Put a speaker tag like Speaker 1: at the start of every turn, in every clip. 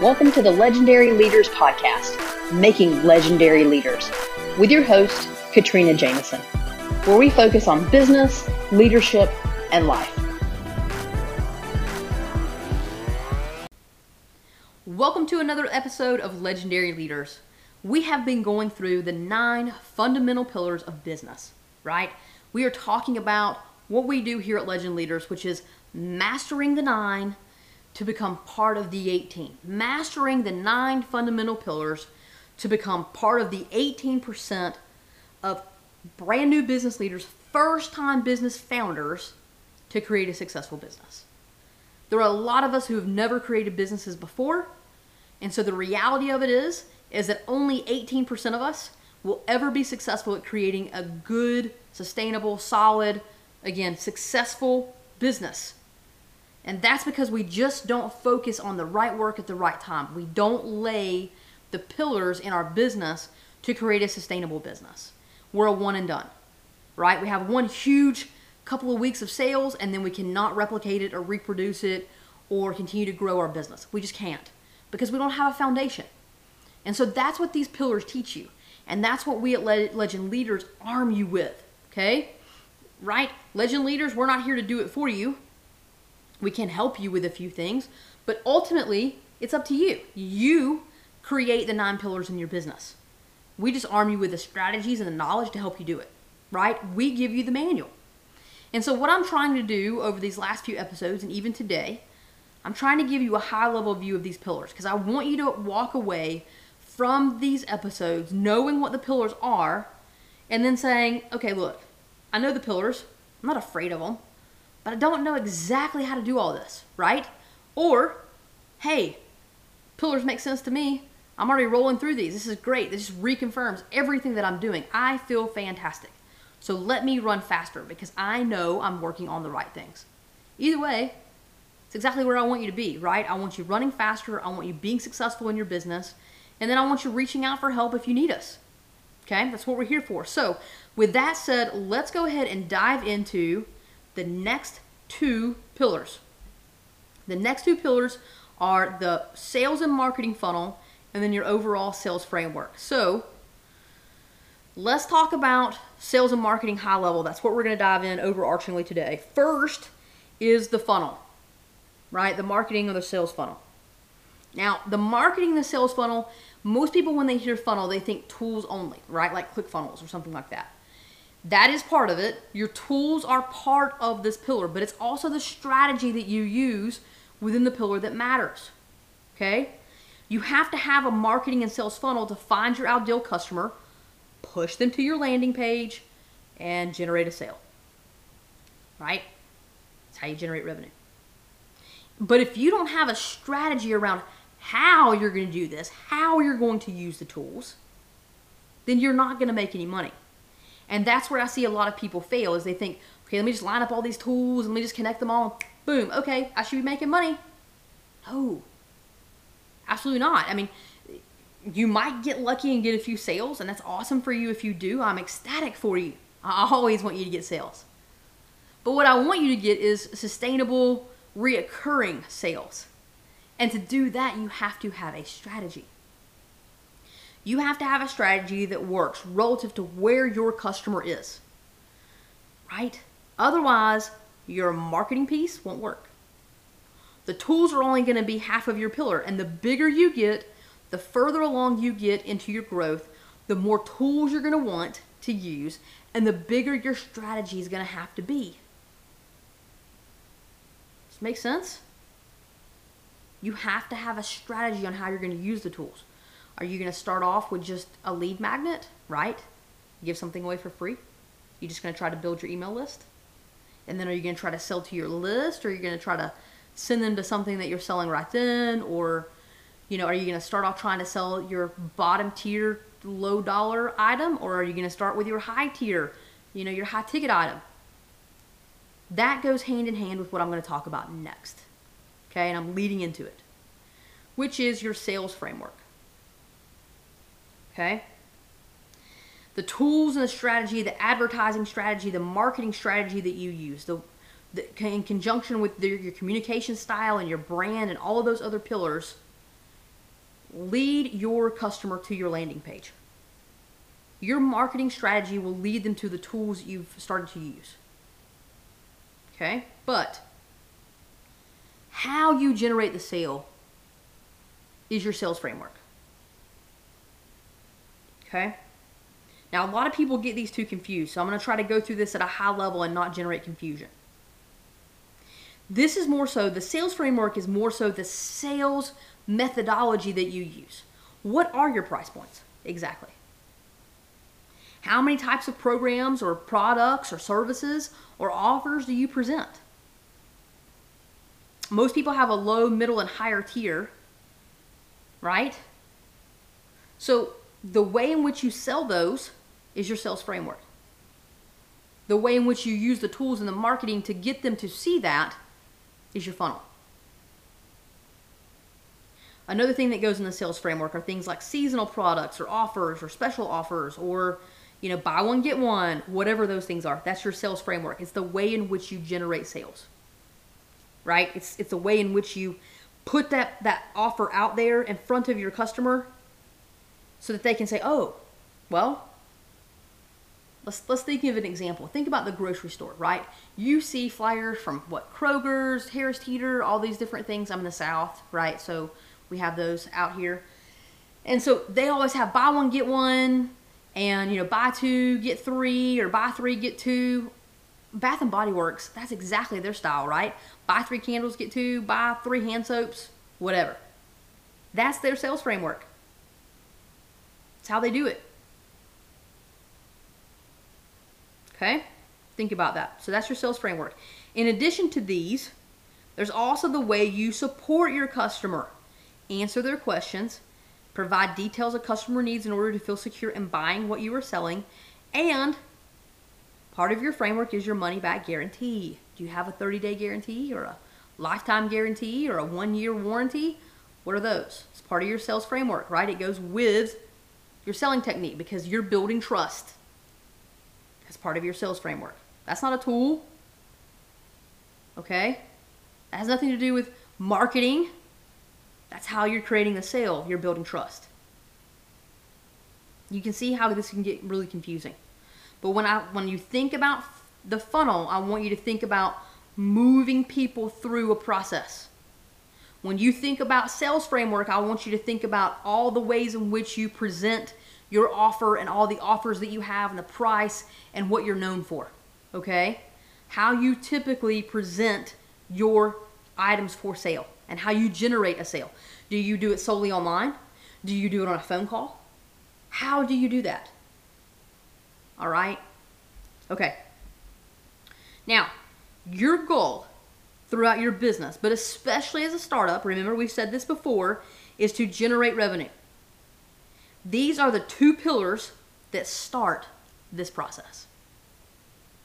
Speaker 1: Welcome to the Legendary Leaders Podcast, Making Legendary Leaders, with your host, Katrina Jameson, where we focus on business, leadership, and life. Welcome to another episode of Legendary Leaders. We have been going through the nine fundamental pillars of business, right? We are talking about what we do here at Legend Leaders, which is mastering the nine to become part of the 18. Mastering the nine fundamental pillars to become part of the 18% of brand new business leaders, first time business founders to create a successful business. There are a lot of us who have never created businesses before, and so the reality of it is is that only 18% of us will ever be successful at creating a good, sustainable, solid, again, successful business. And that's because we just don't focus on the right work at the right time. We don't lay the pillars in our business to create a sustainable business. We're a one and done, right? We have one huge couple of weeks of sales and then we cannot replicate it or reproduce it or continue to grow our business. We just can't because we don't have a foundation. And so that's what these pillars teach you. And that's what we at Legend Leaders arm you with, okay? Right? Legend Leaders, we're not here to do it for you. We can help you with a few things, but ultimately, it's up to you. You create the nine pillars in your business. We just arm you with the strategies and the knowledge to help you do it, right? We give you the manual. And so, what I'm trying to do over these last few episodes and even today, I'm trying to give you a high level view of these pillars because I want you to walk away from these episodes knowing what the pillars are and then saying, okay, look, I know the pillars. I'm not afraid of them but I don't know exactly how to do all this, right? Or, hey, pillars make sense to me. I'm already rolling through these. This is great. This just reconfirms everything that I'm doing. I feel fantastic. So let me run faster because I know I'm working on the right things. Either way, it's exactly where I want you to be, right? I want you running faster. I want you being successful in your business. And then I want you reaching out for help if you need us. Okay? That's what we're here for. So, with that said, let's go ahead and dive into the next two pillars. The next two pillars are the sales and marketing funnel and then your overall sales framework. So, let's talk about sales and marketing high level. That's what we're going to dive in overarchingly today. First is the funnel, right? The marketing or the sales funnel. Now, the marketing the sales funnel, most people when they hear funnel, they think tools only, right? Like ClickFunnels or something like that. That is part of it. Your tools are part of this pillar, but it's also the strategy that you use within the pillar that matters. Okay? You have to have a marketing and sales funnel to find your ideal customer, push them to your landing page, and generate a sale. Right? That's how you generate revenue. But if you don't have a strategy around how you're going to do this, how you're going to use the tools, then you're not going to make any money. And that's where I see a lot of people fail is they think, okay, let me just line up all these tools and let me just connect them all. Boom, okay, I should be making money. No, absolutely not. I mean, you might get lucky and get a few sales, and that's awesome for you if you do. I'm ecstatic for you. I always want you to get sales. But what I want you to get is sustainable, reoccurring sales. And to do that, you have to have a strategy. You have to have a strategy that works relative to where your customer is. Right? Otherwise, your marketing piece won't work. The tools are only going to be half of your pillar, and the bigger you get, the further along you get into your growth, the more tools you're going to want to use, and the bigger your strategy is going to have to be. Does this make sense? You have to have a strategy on how you're going to use the tools. Are you going to start off with just a lead magnet, right? Give something away for free? You're just going to try to build your email list? And then are you going to try to sell to your list or are you going to try to send them to something that you're selling right then or you know, are you going to start off trying to sell your bottom tier low dollar item or are you going to start with your high tier, you know, your high ticket item? That goes hand in hand with what I'm going to talk about next. Okay? And I'm leading into it, which is your sales framework. Okay? The tools and the strategy, the advertising strategy, the marketing strategy that you use, the, the in conjunction with the, your communication style and your brand and all of those other pillars, lead your customer to your landing page. Your marketing strategy will lead them to the tools you've started to use. Okay? But how you generate the sale is your sales framework. Okay? Now, a lot of people get these two confused, so I'm going to try to go through this at a high level and not generate confusion. This is more so, the sales framework is more so the sales methodology that you use. What are your price points exactly? How many types of programs or products or services or offers do you present? Most people have a low, middle, and higher tier, right? So the way in which you sell those is your sales framework. The way in which you use the tools and the marketing to get them to see that is your funnel. Another thing that goes in the sales framework are things like seasonal products or offers or special offers or you know buy one get one, whatever those things are. That's your sales framework. It's the way in which you generate sales. Right? It's it's a way in which you put that that offer out there in front of your customer so that they can say, "Oh, well, let's let's think of an example. Think about the grocery store, right? You see flyers from what Kroger's, Harris Teeter, all these different things. I'm in the South, right? So we have those out here, and so they always have buy one get one, and you know buy two get three or buy three get two. Bath and Body Works, that's exactly their style, right? Buy three candles, get two. Buy three hand soaps, whatever. That's their sales framework. It's how they do it. Okay? Think about that. So that's your sales framework. In addition to these, there's also the way you support your customer, answer their questions, provide details of customer needs in order to feel secure in buying what you are selling, and part of your framework is your money back guarantee. Do you have a 30 day guarantee or a lifetime guarantee or a one year warranty? What are those? It's part of your sales framework, right? It goes with your selling technique because you're building trust as part of your sales framework. That's not a tool. Okay? That has nothing to do with marketing. That's how you're creating the sale. You're building trust. You can see how this can get really confusing. But when I when you think about the funnel, I want you to think about moving people through a process. When you think about sales framework, I want you to think about all the ways in which you present your offer and all the offers that you have and the price and what you're known for. Okay? How you typically present your items for sale and how you generate a sale. Do you do it solely online? Do you do it on a phone call? How do you do that? All right? Okay. Now, your goal throughout your business, but especially as a startup, remember we've said this before, is to generate revenue. These are the two pillars that start this process.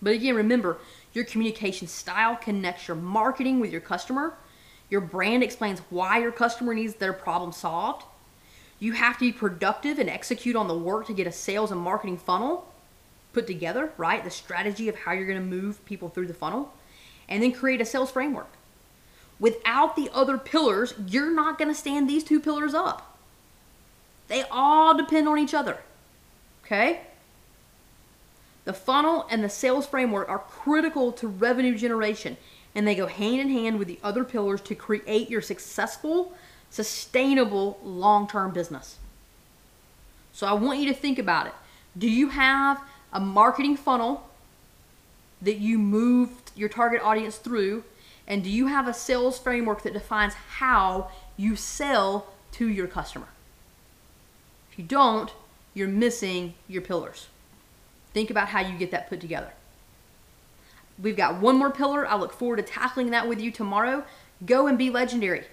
Speaker 1: But again, remember, your communication style connects your marketing with your customer. Your brand explains why your customer needs their problem solved. You have to be productive and execute on the work to get a sales and marketing funnel put together, right? The strategy of how you're going to move people through the funnel, and then create a sales framework. Without the other pillars, you're not going to stand these two pillars up. They all depend on each other. Okay? The funnel and the sales framework are critical to revenue generation, and they go hand in hand with the other pillars to create your successful, sustainable, long term business. So I want you to think about it. Do you have a marketing funnel that you move your target audience through? And do you have a sales framework that defines how you sell to your customer? If you don't, you're missing your pillars. Think about how you get that put together. We've got one more pillar. I look forward to tackling that with you tomorrow. Go and be legendary.